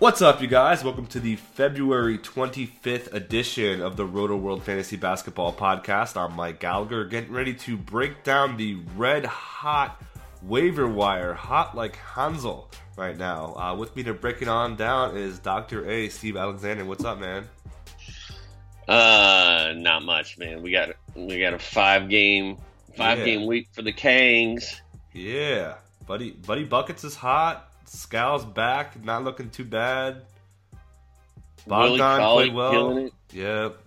What's up, you guys? Welcome to the February 25th edition of the Rotoworld Fantasy Basketball Podcast. I'm Mike Gallagher, getting ready to break down the red hot waiver wire, hot like Hansel right now. Uh, with me to break it on down is Dr. A, Steve Alexander. What's up, man? Uh, not much, man. We got we got a five game five Yeah. game week for the Kangs. Yeah, buddy, buddy buckets is hot. Skal's back, not looking too bad. Bogdan played well. killing it. Yep.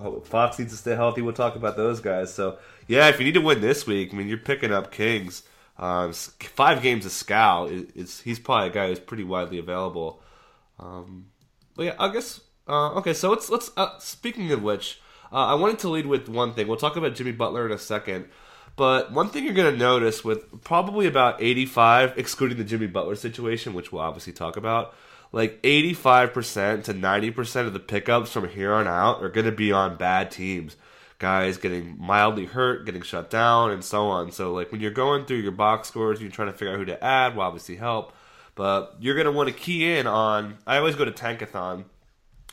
Oh, Fox needs to stay healthy. We'll talk about those guys. So, yeah, if you need to win this week, I mean, you're picking up Kings. Um, five games of Skal. It, it's he's probably a guy who's pretty widely available. Um, but yeah, I guess. Uh, okay, so let's let's. Uh, speaking of which, uh, I wanted to lead with one thing. We'll talk about Jimmy Butler in a second. But one thing you're going to notice with probably about 85, excluding the Jimmy Butler situation, which we'll obviously talk about, like 85% to 90% of the pickups from here on out are going to be on bad teams. Guys getting mildly hurt, getting shut down, and so on. So, like, when you're going through your box scores, you're trying to figure out who to add, will obviously help. But you're going to want to key in on. I always go to Tankathon.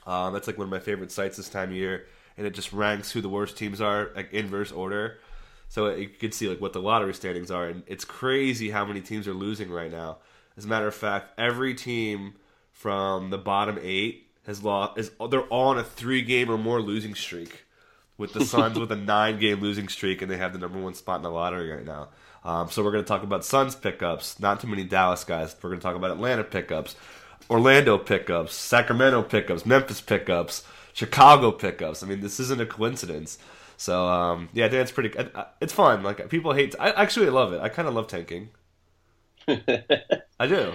Um, that's like one of my favorite sites this time of year, and it just ranks who the worst teams are, like inverse order. So you can see like what the lottery standings are, and it's crazy how many teams are losing right now. As a matter of fact, every team from the bottom eight has lost. Is they're all on a three game or more losing streak, with the Suns with a nine game losing streak, and they have the number one spot in the lottery right now. Um, so we're going to talk about Suns pickups. Not too many Dallas guys. We're going to talk about Atlanta pickups, Orlando pickups, Sacramento pickups, Memphis pickups, Chicago pickups. I mean, this isn't a coincidence. So um, yeah, I think that's pretty. uh, uh, It's fun. Like people hate. I actually love it. I kind of love tanking. I do.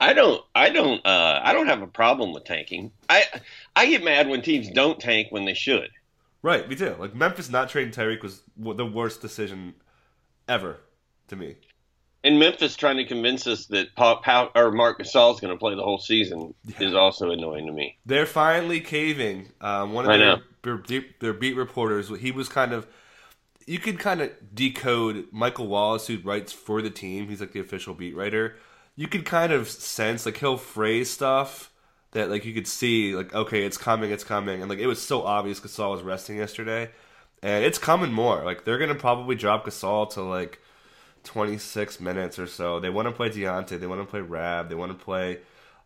I don't I don't uh I don't have a problem with tanking. I I get mad when teams don't tank when they should. Right, me too. Like Memphis not trading Tyreke was the worst decision ever to me. And Memphis trying to convince us that Paul, Paul, or Marc Gasol is going to play the whole season is also annoying to me. They're finally caving. Um, one of I their, know. Their their beat reporters, he was kind of. You could kind of decode Michael Wallace, who writes for the team. He's like the official beat writer. You could kind of sense like he'll phrase stuff that like you could see like okay, it's coming, it's coming, and like it was so obvious Gasol was resting yesterday, and it's coming more. Like they're gonna probably drop Gasol to like 26 minutes or so. They want to play Deyonta. They want to play Rabb. They want to play.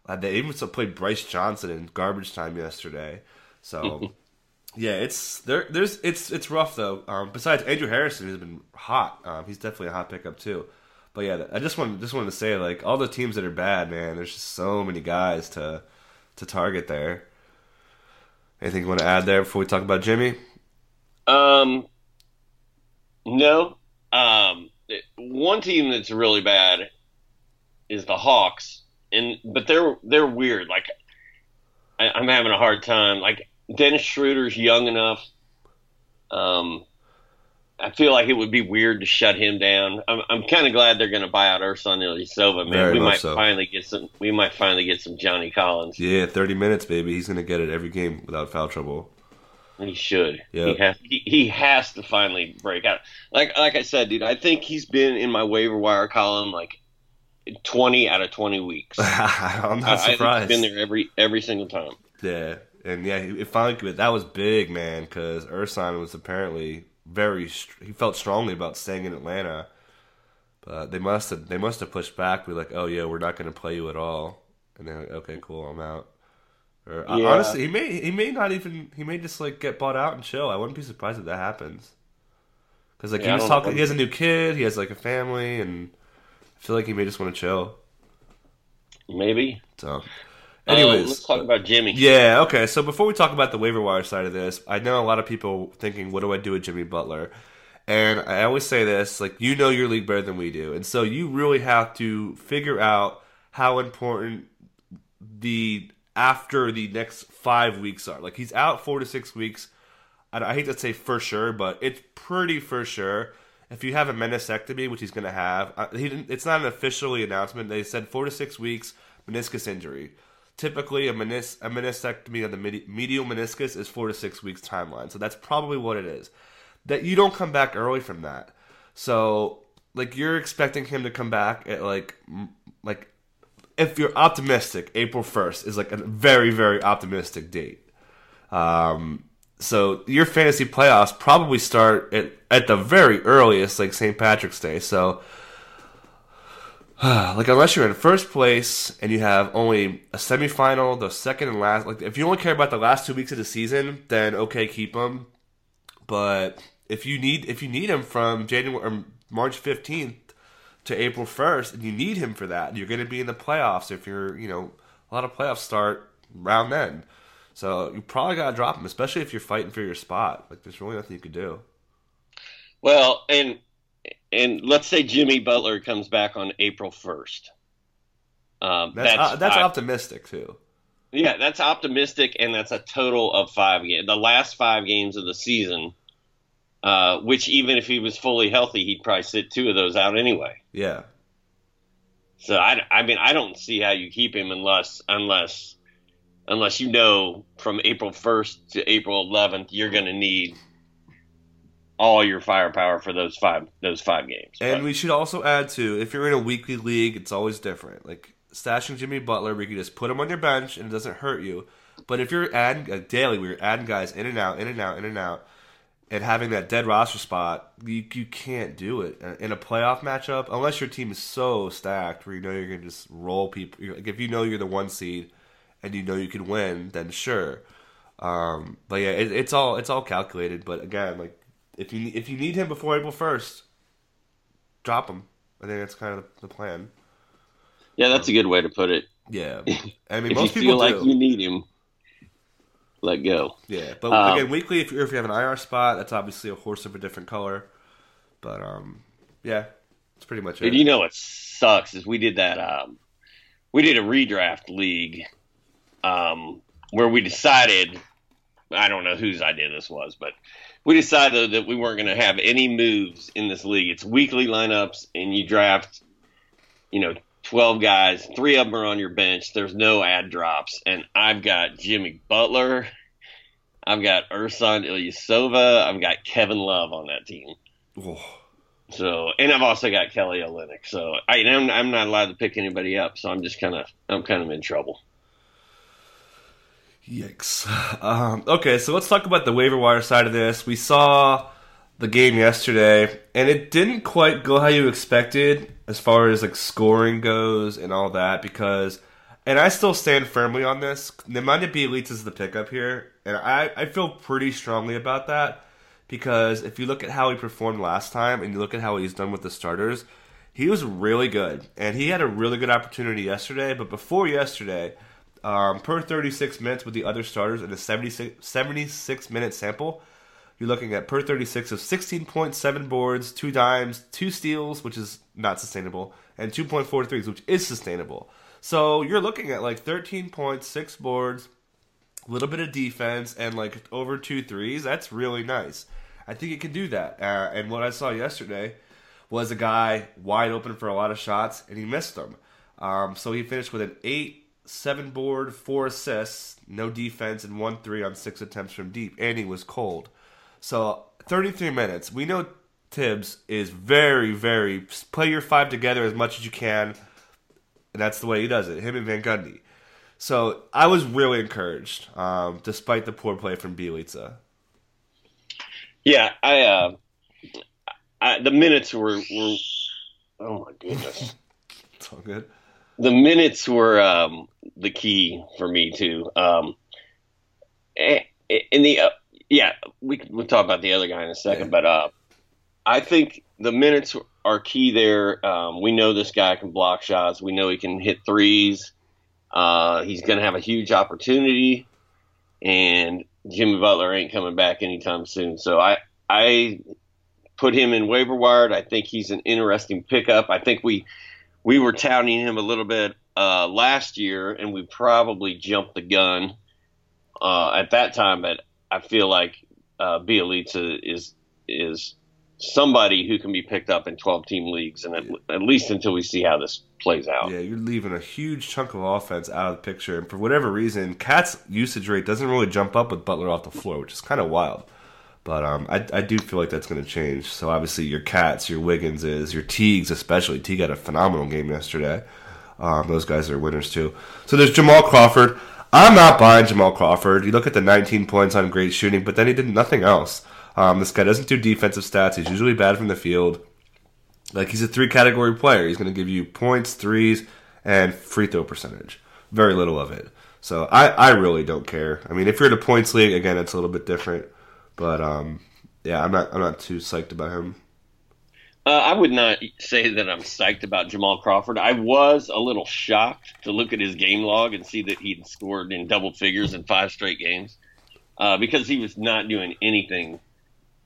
Uh, they even played Brice Johnson in garbage time yesterday. So yeah, it's there. There's it's it's rough though. Um, besides Andrew Harrison, who's been hot. Um, he's definitely a hot pickup too. But yeah, I just wanted just wanted to say like all the teams that are bad, man. There's just so many guys to to target there. Anything you want to add there before we talk about Jimmy? Um, no. Um, one team that's really bad is the Hawks, and but they're they're weird. Like I, I'm having a hard time. Like Dennis Schroeder's young enough. Um, I feel like it would be weird to shut him down. I'm, I'm kind of glad they're going to buy out Ersan Ilyasova. Man, Very we might so. finally get some. We might finally get some Johnny Collins. Yeah, 30 minutes, baby. He's gonna get it every game without foul trouble. He should. Yeah. He has. He, he has to finally break out. Like like I said, dude. I think he's been in my waiver wire column like twenty out of twenty weeks. I, I'm I not think surprised. he's been there every every single time. Yeah, and yeah, it finally that was big, man, because Ersan was apparently very he felt strongly about staying in Atlanta, but they must have they must have pushed back. Be like, oh yeah, we're not going to play you at all, and they're like, okay, cool, I'm out. Or uh, Yeah. honestly, he may he may not even he may just like get bought out and chill. I wouldn't be surprised if that happens. Because like Yeah, he was talking, he has a new kid, he has like a family, and I feel like he may just want to chill. Maybe. So, Uh, anyways, let's talk about Jimmy. Yeah, okay. So before we talk about the waiver wire side of this, I know a lot of people thinking, what do I do with Jimmy Butler? And I always say this, like you know your league better than we do. And so you really have to figure out how important the after the next 5 weeks are. Like he's out 4 to 6 weeks. I I, I hate to say for sure, but it's pretty for sure. If you have a meniscectomy, which he's going to have, uh, he didn't, it's not an officially announcement. They said four to six weeks meniscus injury. Typically, a, menis, a meniscectomy of the medial meniscus is four to six weeks timeline. So that's probably what it is. That you don't come back early from that. So like you're expecting him to come back at like like if you're optimistic, April first is like a very very optimistic date. Um, so your fantasy playoffs probably start at at the very earliest, like St. Patrick's Day. So. like unless you're in first place and you have only a semifinal, the second and last, like if you only care about the last two weeks of the season, then okay, keep them. But if you need if you need him from January or March fifteenth to April first, and you need him for that, you're going to be in the playoffs. If you're you know a lot of playoffs start round then. So you probably got to drop him, especially if you're fighting for your spot. Like there's really nothing you could do. Well, and and let's say Jimmy Butler comes back on April first. Um, that's that's, uh, that's optimistic too. Yeah, that's optimistic, and that's a total of five games. The last five games of the season, uh, which even if he was fully healthy, he'd probably sit two of those out anyway. Yeah. So I, I mean, I don't see how you keep him unless unless unless you know from April 1st to April 11th you're going to need all your firepower for those five those five games. And but. we should also add to if you're in a weekly league, it's always different. Like stashing Jimmy Butler, we can just put him on your bench and it doesn't hurt you. But if you're adding like daily, we're adding guys in and out, in and out, in and out, and having that dead roster spot, you you can't do it in a playoff matchup unless your team is so stacked where you know you're gonna just roll people. Like if you know you're the one seed and you know you can win, then sure. Um, but yeah, it, it's all it's all calculated. But again, like if you if you need him before April first, drop him. I think that's kind of the, plan. Yeah, that's um, a good way to put it. Yeah, I mean, most people feel like you need him, let go. Yeah, but um, again, weekly if you if you have an IR spot, that's obviously a horse of a different color. But um, yeah, it's pretty much it. You know what sucks is we did that. Um, we did a redraft league um, where we decided I don't know whose idea this was, but we decided that we weren't going to have any moves in this league. It's weekly lineups, and you draft, you know, 12 guys. Three of them are on your bench. There's no ad drops. And I've got Jimmy Butler. I've got Ersan Ilyasova. I've got Kevin Love on that team. Oh. So, and I've also got Kelly Olynyk. So, I, I'm, I'm not allowed to pick anybody up. So I'm just kind of, I'm kind of in trouble. Yikes. Um, okay, so let's talk about the waiver wire side of this. We saw the game yesterday, and it didn't quite go how you expected as far as like scoring goes and all that. Because, and I still stand firmly on this. Nemanja Bjelica is the pickup here, and I I feel pretty strongly about that because if you look at how he performed last time and you look at how he's done with the starters, he was really good, and he had a really good opportunity yesterday. But before yesterday um, per 36 minutes with the other starters in a 76, 76 minute sample. You're looking at per 36 of 16.7 boards, two dimes, two steals, which is not sustainable, and 2.4 threes, which is sustainable. So you're looking at like 13.6 boards, a little bit of defense, and like over two threes. That's really nice. I think it can do that. Uh, and what I saw yesterday was a guy wide open for a lot of shots, and he missed them. Um, so he finished with an 8 seven board, four assists, no defense, and one three on six attempts from deep, and he was cold. So 33 minutes. We know Thibs is very, very play your five together as much as you can, and that's the way he does it. Him and Van Gundy. So I was really encouraged, um, despite the poor play from Bjelica. Yeah, I, uh, I the minutes were, were oh my goodness. it's all good the minutes were um, the key for me too. Um, in the uh, yeah, we we'll talk about the other guy in a second, yeah. but uh, I think the minutes are key there. Um, we know this guy can block shots. We know he can hit threes. Uh, he's going to have a huge opportunity, and Jimmy Butler ain't coming back anytime soon. So I I put him in waiver wire. I think he's an interesting pickup. I think we we were touting him a little bit uh, last year, and we probably jumped the gun uh, at that time. But I feel like uh, Bjelica is is somebody who can be picked up in 12 team leagues, and at, at, least until we see how this plays out. Yeah, you're leaving a huge chunk of offense out of the picture, and for whatever reason, Cat's usage rate doesn't really jump up with Butler off the floor, which is kind of wild. But um, I, I do feel like that's going to change. So obviously, your Cats, your Wiggins is, your Teagues especially. Teague had a phenomenal game yesterday. Um, those guys are winners too. So there's Jamal Crawford. I'm not buying Jamal Crawford. You look at the 19 points on great shooting, but then he did nothing else. Um, this guy doesn't do defensive stats. He's usually bad from the field. Like he's a three category player. He's going to give you points, threes, and free throw percentage. Very little of it. So I, I really don't care. I mean, if you're in a points league, again, it's a little bit different. But um, yeah, I'm not I'm not too psyched about him. Uh, I would not say that I'm psyched about Jamal Crawford. I was a little shocked to look at his game log and see that he'd scored in double figures in five straight games uh, because he was not doing anything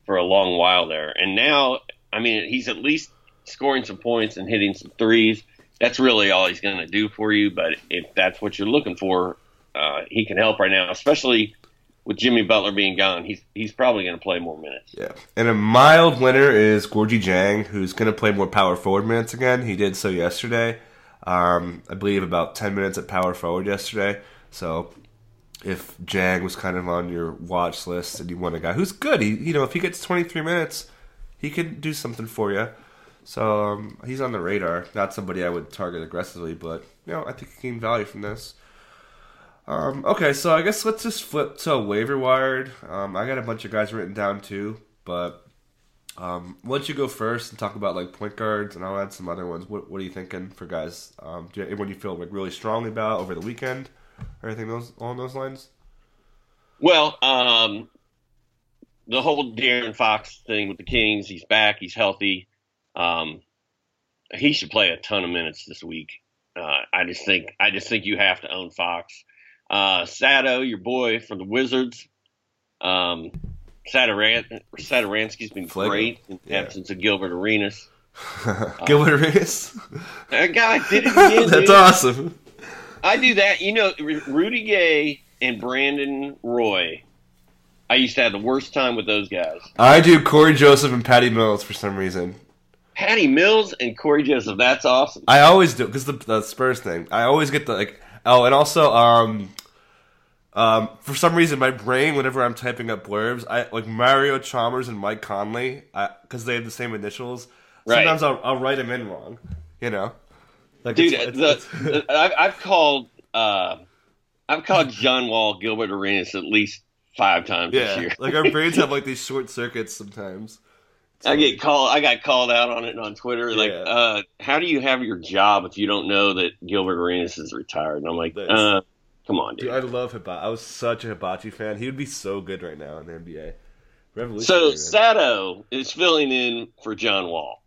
for a long while there. And now, I mean, he's at least scoring some points and hitting some threes. That's really all he's going to do for you. But if that's what you're looking for, uh, he can help right now, especially with Jimmy Butler being gone. He's he's probably going to play more minutes. Yeah, and a mild winner is Gorgui Dieng, who's going to play more power forward minutes again. He did so yesterday. Um, I believe about ten minutes at power forward yesterday. So if Dieng was kind of on your watch list and you want a guy who's good, he you know if he gets 23 minutes, he can do something for you. So um, he's on the radar. Not somebody I would target aggressively, but you know I think he can value from this. Um, okay, so I guess let's just flip to waiver wired. Um, I got a bunch of guys written down too, but um, why don't you go first and talk about like point guards, and I'll add some other ones. What, what are you thinking for guys? Um, do you, anyone you feel like really strongly about over the weekend? Or anything those along those lines? Well, um, the whole De'Aaron Fox thing with the Kings, he's back, he's healthy. Um, he should play a ton of minutes this week. Uh, I just think I just think you have to own Fox. Uh, Sato, your boy from the Wizards. Um, Satoran- Satoransky's been great in the yeah. absence of Gilbert Arenas. Gilbert Arenas? That guy did it again. That's dude. awesome. I do that. You know, Rudy Gay and Brandon Roy. I used to have the worst time with those guys. I do Cory Joseph and Patty Mills for some reason. Patty Mills and Cory Joseph. That's awesome. I always do because the, the Spurs thing. I always get the like. Oh, and also, um, um, for some reason, my brain, whenever I'm typing up blurbs, I like Mario Chalmers and Mike Conley because they have the same initials. Sometimes. I'll, I'll write them in wrong. You know. Like Dude, it's, it's, the, it's, I've, I've, called uh, I've called John Wall Gilbert Arenas at least five times yeah, this year. like our brains have like these short circuits sometimes. I get called. I got called out on it on Twitter. Yeah. Like, uh, how do you have your job if you don't know that Gilbert Arenas is retired? And I'm like, uh, come on, dude. dude I love Hibachi. I was such a Hibachi fan. He would be so good right now in the NBA. So Sato is filling in for John Wall.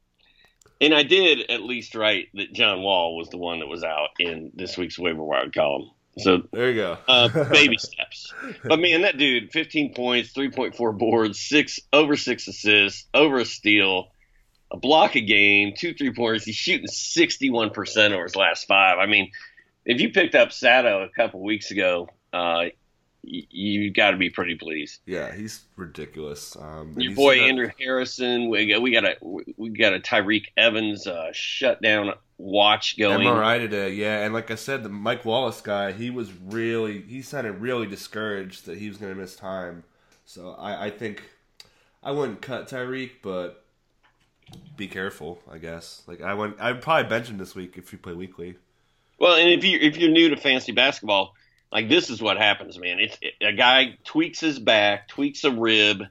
And I did at least write that John Wall was the one that was out in this week's waiver wire column. So there you go. uh, baby steps. But man, that dude, 15 points, 3.4 boards, six over six assists, over a steal, a block a game, two three pointers. He's shooting 61% over his last five. I mean, if you picked up Sato a couple weeks ago, uh, you got to be pretty pleased. Yeah, he's ridiculous. Um, Your boy Andrew Harrison. We got we got a we got a Tyreke Evans uh, shutdown watch going. MRI today, yeah. And like I said, the Mike Wallace guy, he was really he sounded really discouraged that he was going to miss time. So I, I think I wouldn't cut Tyreke, but be careful. I guess like I went. I'd probably bench him this week if you play weekly. Well, and if you if you're new to fantasy basketball like this is what happens, man. It's it, a guy tweaks his back, tweaks a rib,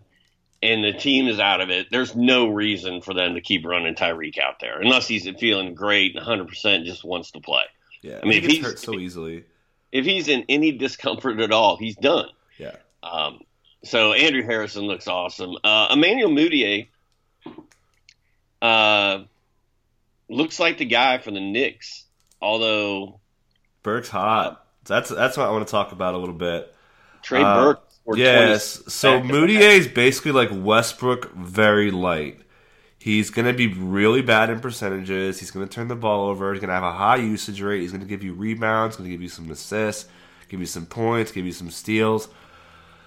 and the team is out of it. There's no reason for them to keep running Tyreke out there unless he's feeling great and 100 percent just wants to play. Yeah, I mean, he if he's hurt so easily, if he's in any discomfort at all, he's done. Yeah. Um, so Andrew Harrison looks awesome. Uh, Emmanuel Mudiay uh, looks like the guy for the Knicks, although Burke's hot. That's that's what I want to talk about a little bit. Trade uh, Burke. yes. So Mudiay is basically like Westbrook, very light. He's going to be really bad in percentages. He's going to turn the ball over. He's going to have a high usage rate. He's going to give you rebounds. Going to give you some assists. Give you some points. Give you some steals.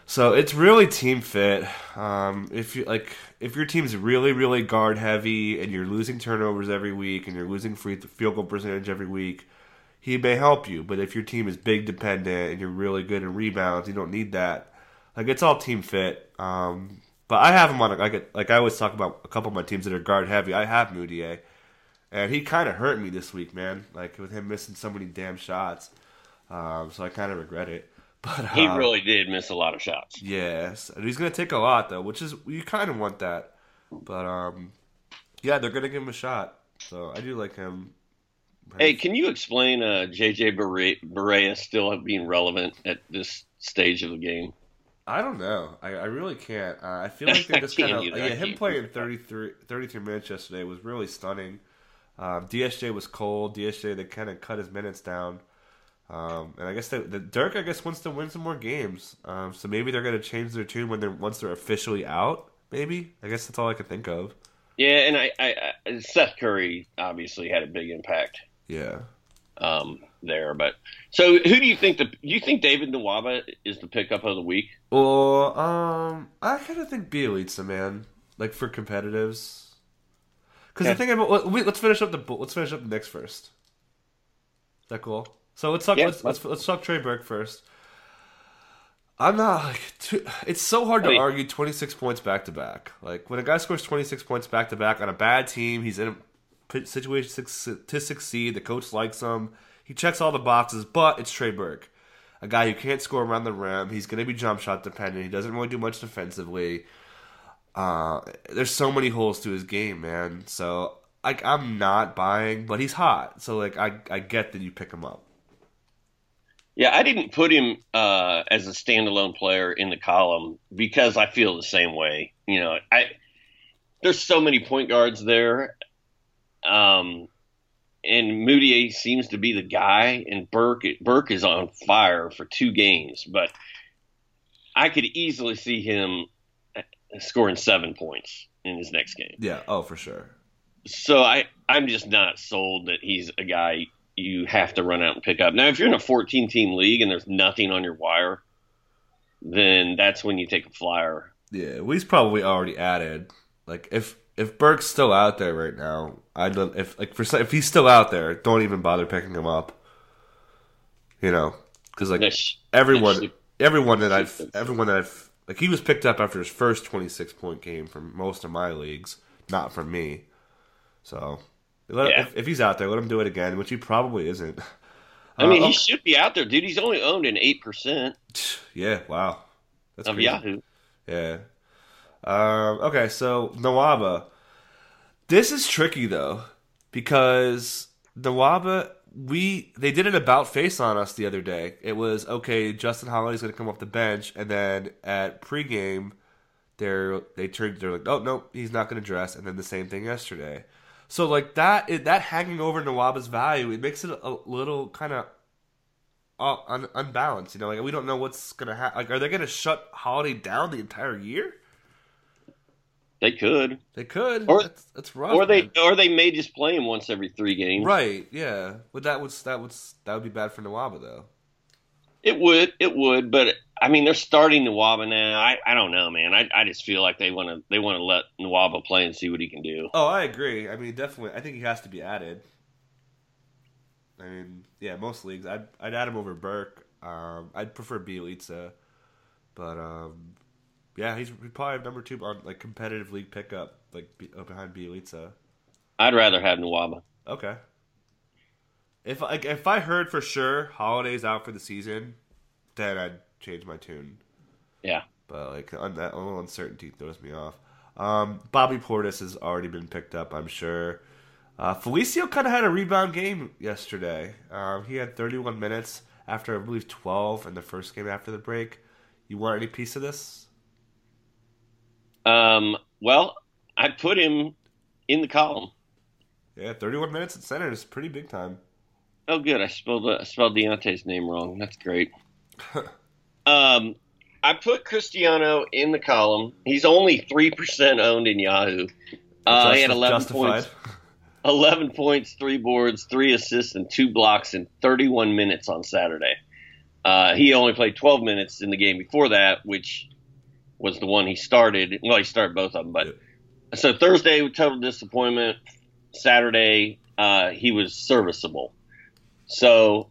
So it's really team fit. Um, if you like, if your team's really, really guard heavy and you're losing turnovers every week and you're losing free field goal percentage every week, he may help you. But if your team is big dependent and you're really good in rebounds, you don't need that. Like it's all team fit. Um, but I have him on like like I always talk about a couple of my teams that are guard heavy. I have Mudiay, and he kind of hurt me this week, man. Like with him missing so many damn shots. Um, so I kind of regret it. But uh, He really did miss a lot of shots. Yes, and he's gonna take a lot though, which is you kind of want that. But um, yeah, they're gonna give him a shot. So I do like him. Hey, can you explain uh, JJ Barea, Barea still being relevant at this stage of the game? I don't know. I, I really can't. Uh, I feel like they just kind of yeah. Him playing 33, 33 minutes yesterday was really stunning. Um, DSJ was cold. DSJ they kind of cut his minutes down. Um, and I guess the, the Dirk I guess wants to win some more games. Um, so maybe they're gonna change their tune when they're once they're officially out. Maybe I guess that's all I can think of. Yeah, and I, I, I Seth Curry obviously had a big impact Yeah. um, there. But so, who do you think the? Do you think David Nwaba is the pickup of the week? Well, um, I kind of think Bjelica, man. Like for competitives. Because Okay. the thing about let- let's finish up the let's finish up the Knicks first. Is that cool? So let's talk. Yeah, let's, let's let's talk Trey Burke first. I'm not like too, it's so hard to Wait. argue 26 points back to back. Like when a guy scores 26 points back to back on a bad team, he's in a situation to succeed. The coach likes him. He checks all the boxes, but it's Trey Burke, a guy who can't score around the rim. He's going to be jump shot dependent. He doesn't really do much defensively. Uh, there's so many holes to his game, man. So like I'm not buying, but he's hot. So like I I get that you pick him up. Yeah, I didn't put him uh, as a standalone player in the column because I feel the same way. You know, I there's so many point guards there, um, and Mudiay seems to be the guy, and Burke Burke is on fire for two games, but I could easily see him scoring seven points in his next game. Yeah. Oh, for sure. So I I'm just not sold that he's a guy you have to run out and pick up. Now, if you're in a 14 team league and there's nothing on your wire, then that's when you take a flyer. Yeah, well, he's probably already added. Like if if Burke's still out there right now, I'd if like for if he's still out there, don't even bother picking him up. You know, because like everyone, everyone that I've everyone that I've like he was picked up after his first twenty six point game from most of my leagues, not from me. So let, Yeah. if, if he's out there, let him do it again, which he probably isn't. I mean, Uh, he should be out there, dude. He's only owned in eight percent yeah, wow, that's of crazy. Yahoo. Yeah. Um, okay, so Nwaba. This is tricky though, because Nwaba, we they did an about face on us the other day. It was okay. Justin Holiday's going to come off the bench, and then at pregame, they're they turned they're like, oh no, he's not going to dress, and then the same thing yesterday. So like that it, that hanging over Nwaba's value, it makes it a little kind of uh, un- unbalanced. You know, like we don't know what's gonna happen. Like, are they gonna shut Holiday down the entire year? They could, They could. Or- that's, that's rough. or they man. or they may just play him once every three games. right? Yeah, but that was that was that would be bad for Nwaba though. It would, it would, but I mean, they're starting Nwaba now. I, I don't know, man. I, I just feel like they want to they want to let Nwaba play and see what he can do. Oh, I agree. I mean, definitely. I think he has to be added. I mean, yeah, most leagues, I'd I'd add him over Burke. Um, I'd prefer Bjelica, but um, yeah, he's probably number two on like competitive league pickup, like uh, behind Bjelica. I'd rather have Nwaba. Okay. If like if I heard for sure Holiday's out for the season, then I'd change my tune. Yeah. But like on that little uncertainty throws me off. Um, Bobby Portis has already been picked up, I'm sure. Uh, Felicio kind of had a rebound game yesterday. Um, he had 31 minutes after I believe 12 in the first game after the break. You want any piece of this? Um, well, I put him in the column. Yeah, 31 minutes at center is pretty big time. Oh, good. I spelled I spelled Deyonta's name wrong. That's great. um, I put Cristiano in the column. He's only three percent owned in Yahoo. Uh, he had eleven justified. points, eleven points, three boards, three assists, and two blocks in thirty-one minutes on Saturday. Uh, he only played 12 minutes in the game before that, which was the one he started. Well, he started both of them, but so Thursday total disappointment. Saturday uh, he was serviceable. So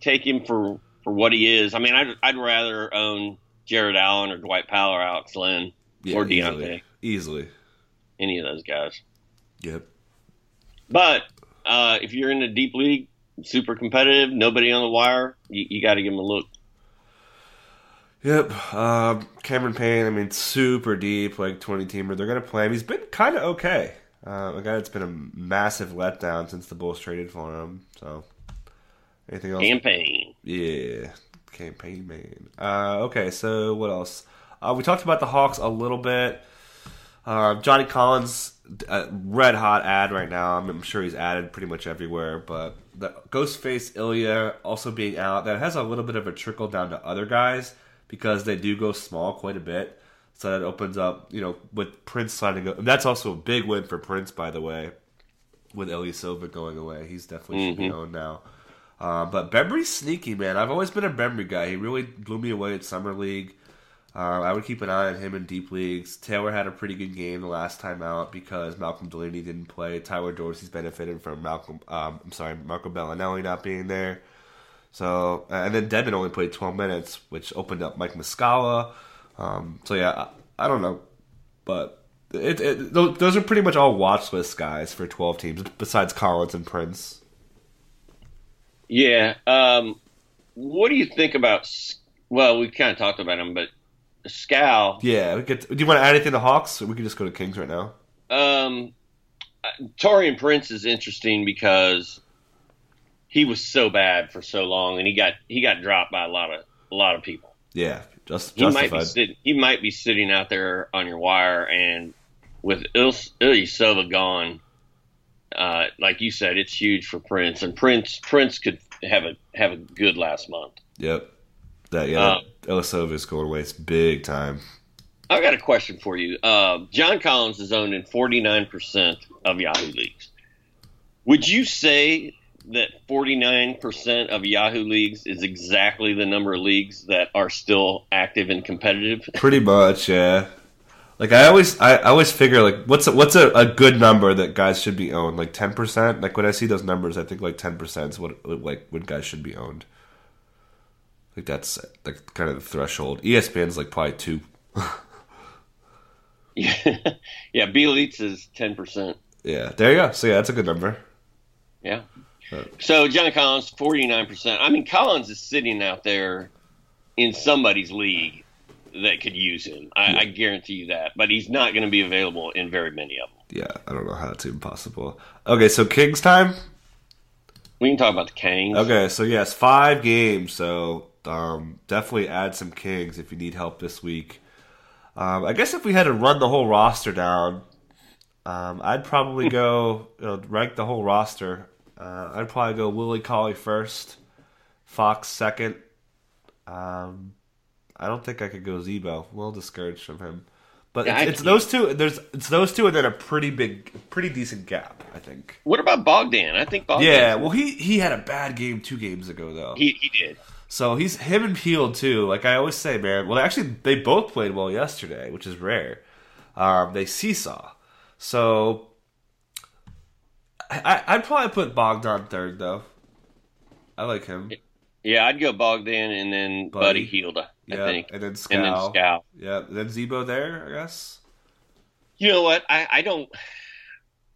take him for for what he is. I mean, I'd, I'd rather own Jarrett Allen or Dwight Powell or Alex Len Yeah, or Deyonta, easily. Easily. any of those guys. Yep. But uh, if you're in a deep league, super competitive, nobody on the wire, you, you got to give him a look. Yep. Um, Cameron Payne, I mean, super deep, like 20 teamer. They're going to play him. He's been kind of okay. Uh, a guy that's been a massive letdown since the Bulls traded for him. So, anything else? Campaign. Yeah, campaign man. Uh, okay, so what else? Uh, we talked about the Hawks a little bit. Uh, Johnny Collins, uh, red hot ad right now. I'm, I'm sure he's added pretty much everywhere, but the Ghostface Ilya also being out, that has a little bit of a trickle down to other guys because they do go small quite a bit. So that opens up, you know, with Prince signing up. And that's also a big win for Prince, by the way, with Ilyasova going away. He's definitely should be owned now. Uh, but Bembry's sneaky, man. I've always been a Bembry guy. He really blew me away at Summer League. Uh, I would keep an eye on him in deep leagues. Taylor had a pretty good game the last time out because Malcolm Delaney didn't play. Tyler Dorsey's benefited from Malcolm. Um, I'm sorry, Marco Belinelli not being there. So and then Devin only played 12 minutes, which opened up Mike Muscala. Um, so yeah, I, I don't know, but it, it, those are pretty much all watch list guys for 12 teams besides Collins and Prince. Yeah. Um, what do you think about? Well, we kind of talked about him, but Skal. Yeah, we could, do you want to add anything to Hawks? Or we could just go to Kings right now. Um, Taurean Prince is interesting because he was so bad for so long, and he got he got dropped by a lot of a lot of people. Yeah, just He might be sit, he might be sitting out there on your wire, and with Il- Ilyasova gone, uh, like you said, it's huge for Prince, and Prince Prince could have a have a good last month. Yep. That yeah, Um, Ilyasova is going away. It's big time. I've got a question for you. Uh, John Collins is owned in 49% of Yahoo leagues. Would you say that 49% of Yahoo leagues is exactly the number of leagues that are still active and competitive? Pretty much, yeah. Like I always, I, I always figure like what's a, what's a, a good number that guys should be owned? Like ten percent. Like when I see those numbers, I think like ten percent is what like when guys should be owned. Like that's like kind of the threshold. ESPN's like probably two. yeah, B Elites is 10%. Yeah, there you go. So yeah, that's a good number. Yeah. So John Collins, 49%. I mean, Collins is sitting out there in somebody's league that could use him. I, I guarantee you that. But he's not going to be available in very many of them. Yeah, I don't know how that's even possible. Okay, so Kings time. We can talk about the Kangs. Okay, so yes, five games. So um, definitely add some Kings if you need help this week. Um, I guess if we had to run the whole roster down, um, I'd probably go you know, rank the whole roster. Uh, I'd probably go Willie Cauley first, Fox second. Um, I don't think I could go Z-Bo. A little discouraged from him, but Yeah, it's, it's those two. There's it's those two, and then a pretty big, pretty decent gap. I think. What about Bogdan? I think Bogdan. Yeah, well, he he had a bad game two games ago though. he he did. So he's him and Peel too. Like I always say, man. Well, actually, they both played well yesterday, which is rare. Um, they seesaw. So I, I'd probably put Bogdan third though. I like him. Yeah, I'd go Bogdan and then Buddy. Buddy, Hield. Yeah, I think, and then and then Skal. Yeah, then Z-Bo there, I guess. You know what? I I don't.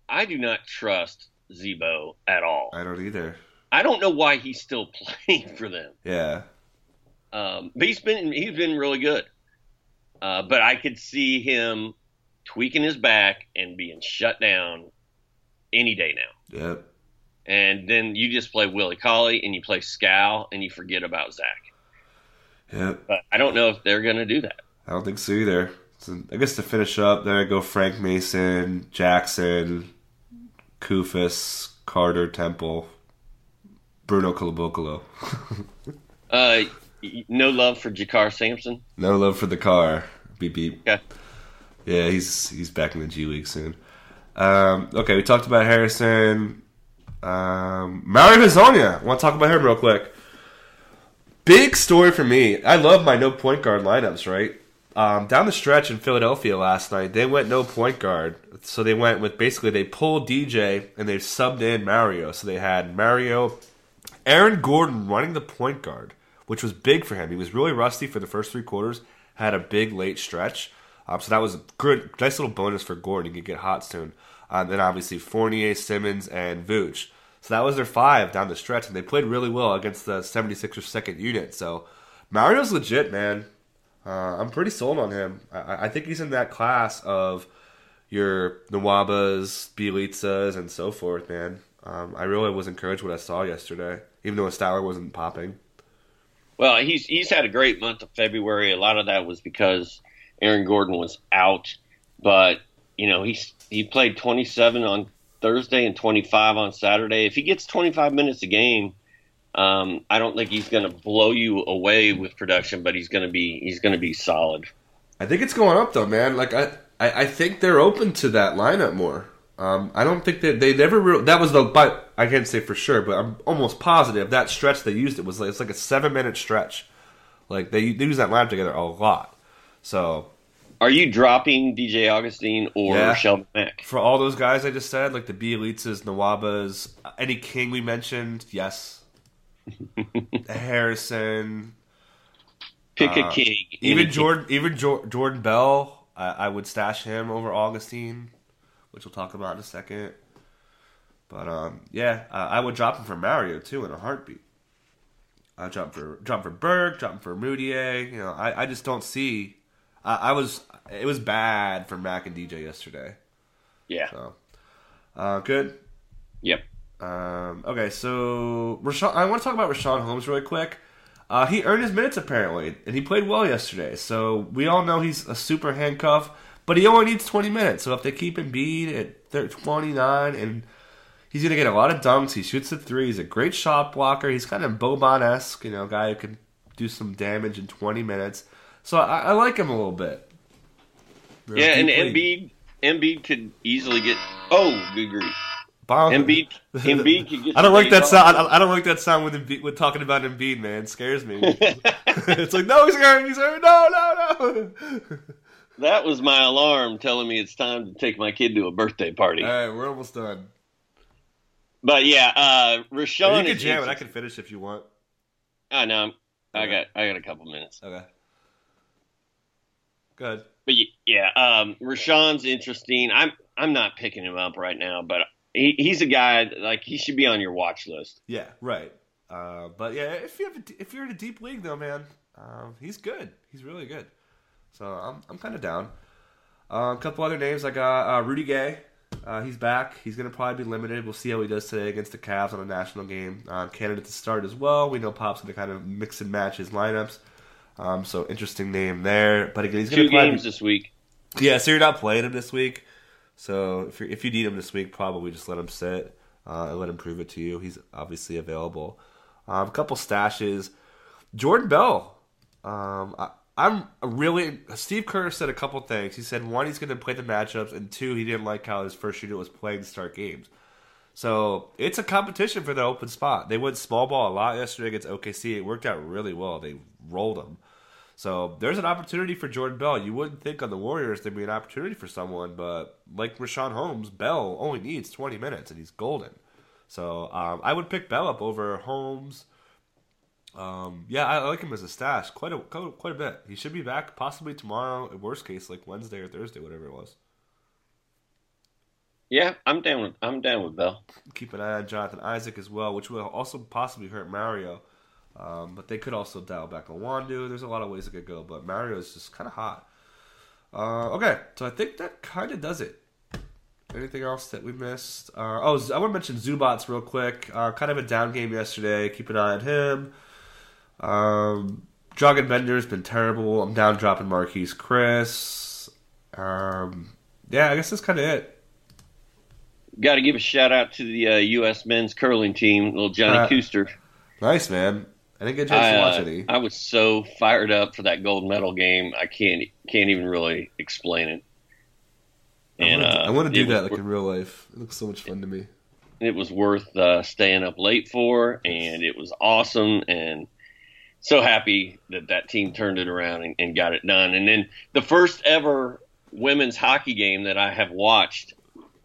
I do not trust Z-Bo at all. I don't either. I don't know why he's still playing for them. Yeah, Um, but he's been he's been really good. Uh, but I could see him tweaking his back and being shut down any day now. yep. And then you just play Willie Cauley and you play Skal and you forget about Zach. Yep. But I don't know if they're going to do that. I don't think so either. So I guess to finish up, there I go Frank Mason, Jackson, Koufos, Carter, Temple, Bruno Caboclo. Uh, no love for JaKarr Sampson. no love for the car. Beep beep. Okay. Yeah, he's he's back in the G League soon. Um, okay, we talked about Harrison. Um, Mario Hezonja. Want to talk about him real quick? Big story for me. I love my no point guard lineups, right? Um, down the stretch in Philadelphia last night, they went no point guard. So they went with basically they pulled DJ and they subbed in Mario. So they had Mario, Aaron Gordon running the point guard, which was big for him. He was really rusty for the first three quarters, had a big late stretch. Um, so that was a good, nice little bonus for Gordon. He could get hot soon. Um, then obviously Fournier, Simmons, and Vooch. So that was their five down the stretch, and they played really well against the 76ers second unit. So Mario's legit, man. Uh, I'm pretty sold on him. I, I, think he's in that class of your Nwabas, Bjelicas, and so forth, man. Um, I really was encouraged what I saw yesterday, even though his wasn't popping. Well, he's he's had a great month of February. A lot of that was because Aaron Gordon was out, but you know he's he played 27 on Thursday and 25 on Saturday. If he gets 25 minutes a game, um, I don't think he's going to blow you away with production, but he's going to be he's going to be solid. I think it's going up though, man. Like I, I, I think they're open to that lineup more. Um, I don't think that they never. Re- that was the but I can't say for sure, but I'm almost positive that stretch they used it was like it's like a seven minute stretch. Like they, they use that lineup together a lot. So are you dropping DJ Augustin or yeah. Shelvin Mack? For all those guys I just said, like the Bjelicas, Nwabas, any King we mentioned, yes. Harrison. Pick uh, a king. Even Jordan, even jo- Jordan Bell, I, I, would stash him over Augustin, which we'll talk about in a second. But um, yeah, uh, I would drop him for Mario too in a heartbeat. I drop for drop for Burke, drop for Mudiay. You know, I, I just don't see I, I was it was bad for Mack and DJ yesterday. Yeah. So, uh, good. Yep. Um, okay, so Richaun, I want to talk about Richaun Holmes really quick. Uh, he earned his minutes apparently, and he played well yesterday. So we all know he's a super handcuff, but he only needs 20 minutes. So if they keep him beat at 29, and he's going to get a lot of dunks, he shoots the three. He's a great shot blocker. He's kind of Boban esque, you know, guy who can do some damage in 20 minutes. So I, I like him a little bit. They're yeah, and Embiid, Embiid could easily get. Oh, good grief! Embiid, Embiid could get. I don't like that sound. I, I, don't like that sound with Embiid, with talking about Embiid, man. It scares me. it's like no, he's hurt. He's hurt. No, no, no. that was my alarm telling me it's time to take my kid to a birthday party. All right, we're almost done. But yeah, uh, Richaun. You can jam it. I can finish if you want. I know. I got. I got a couple minutes. Okay. Good. But yeah, um, Richaun's interesting. I'm I'm not picking him up right now, but he, he's a guy like he should be on your watch list. Yeah, right. Uh, but yeah, if you have a, if you're in a deep league though, man, um, he's good. He's really good. So I'm I'm kind of down. Uh, a couple other names I got uh, Rudy Gay. Uh, he's back. He's going to probably be limited. We'll see how he does today against the Cavs on a national game. Uh, candidate to start as well. We know Pop's going to kind of mix and match his lineups. Um, so interesting name there. But again, he's going to play games this week. Yeah, so you're not playing him this week. So if you if you need him this week, probably just let him sit uh, and let him prove it to you. He's obviously available. Um, a couple stashes. Jordan Bell. Um, I, I'm really. Steve Kerr said a couple things. He said one, he's going to play the matchups, and two, he didn't like how his first unit was playing to start games. So it's a competition for the open spot. They went small ball a lot yesterday against OKC. It worked out really well. They rolled them. So there's an opportunity for Jordan Bell. You wouldn't think on the Warriors there'd be an opportunity for someone, but like Richaun Holmes, Bell only needs 20 minutes and he's golden. So um, I would pick Bell up over Holmes. Um, yeah, I like him as a stash quite a quite a bit. He should be back possibly tomorrow. Worst case, like Wednesday or Thursday, whatever it was. Yeah, I'm down with I'm down with Bell. Keep an eye on Jonathan Isaac as well, which will also possibly hurt Mario. Um, but they could also dial back on Wandu. There's a lot of ways it could go, but Mario is just kind of hot. Uh, okay, so I think that kind of does it. Anything else that we missed? Uh, oh, I want to mention Zubac real quick. Uh, kind of a down game yesterday. Keep an eye on him. Um, Dragan Bender's been terrible. I'm down dropping Marquese Chriss. Um, yeah, I guess that's kind of it. Got to give a shout out to the uh, U.S. men's curling team, little Johnny uh, Shuster. Nice man. I didn't get a chance I, to watch uh, any. I was so fired up for that gold medal game. I can't can't even really explain it. And I want to, uh, do that like in real life. It looks so much fun to me. It was worth uh, staying up late for, and it was awesome. And so happy that that team turned it around and, and got it done. And then the first ever women's hockey game that I have watched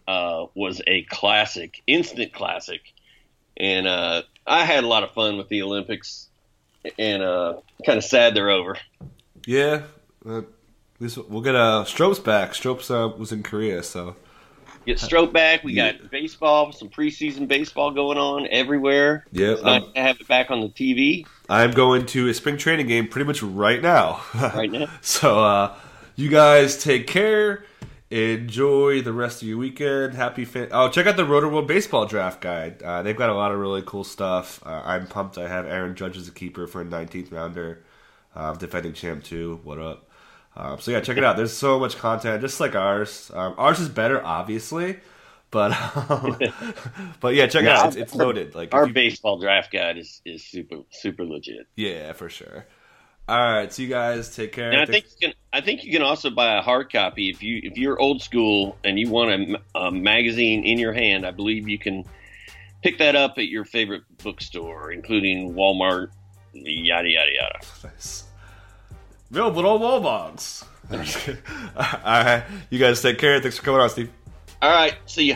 uh, was a classic, instant classic, and uh, I had a lot of fun with the Olympics. And uh, kind of sad they're over. Yeah, uh, this, we'll get uh, Stropes back. Stropes uh, was in Korea, so get Strope back. We got baseball, some preseason baseball going on everywhere. Yeah, it's nice to have it back on the TV. I'm going to a spring training game pretty much right now. right now. so uh, you guys take care. Enjoy the rest of your weekend. Happy fan- oh, check out the Rotoworld Baseball Draft Guide. Uh, they've got a lot of really cool stuff. Uh, I'm pumped. I have Aaron Judge as a keeper for a 19th rounder, um, defending champ too. What up? Um, so yeah, check it out. There's so much content, just like ours. Um, ours is better, obviously, but um, but yeah, check it out. It's, it's loaded. Like our you, baseball draft guide is is super super legit. Yeah, for sure. All right, so you guys take care. And I think you can. I think you can also buy a hard copy if you if you're old school and you want a, a magazine in your hand. I believe you can pick that up at your favorite bookstore, including Walmart, yada yada yada. Nice. Real little Walmarts. All right, you guys take care. Thanks for coming on, Steve. All right, see ya.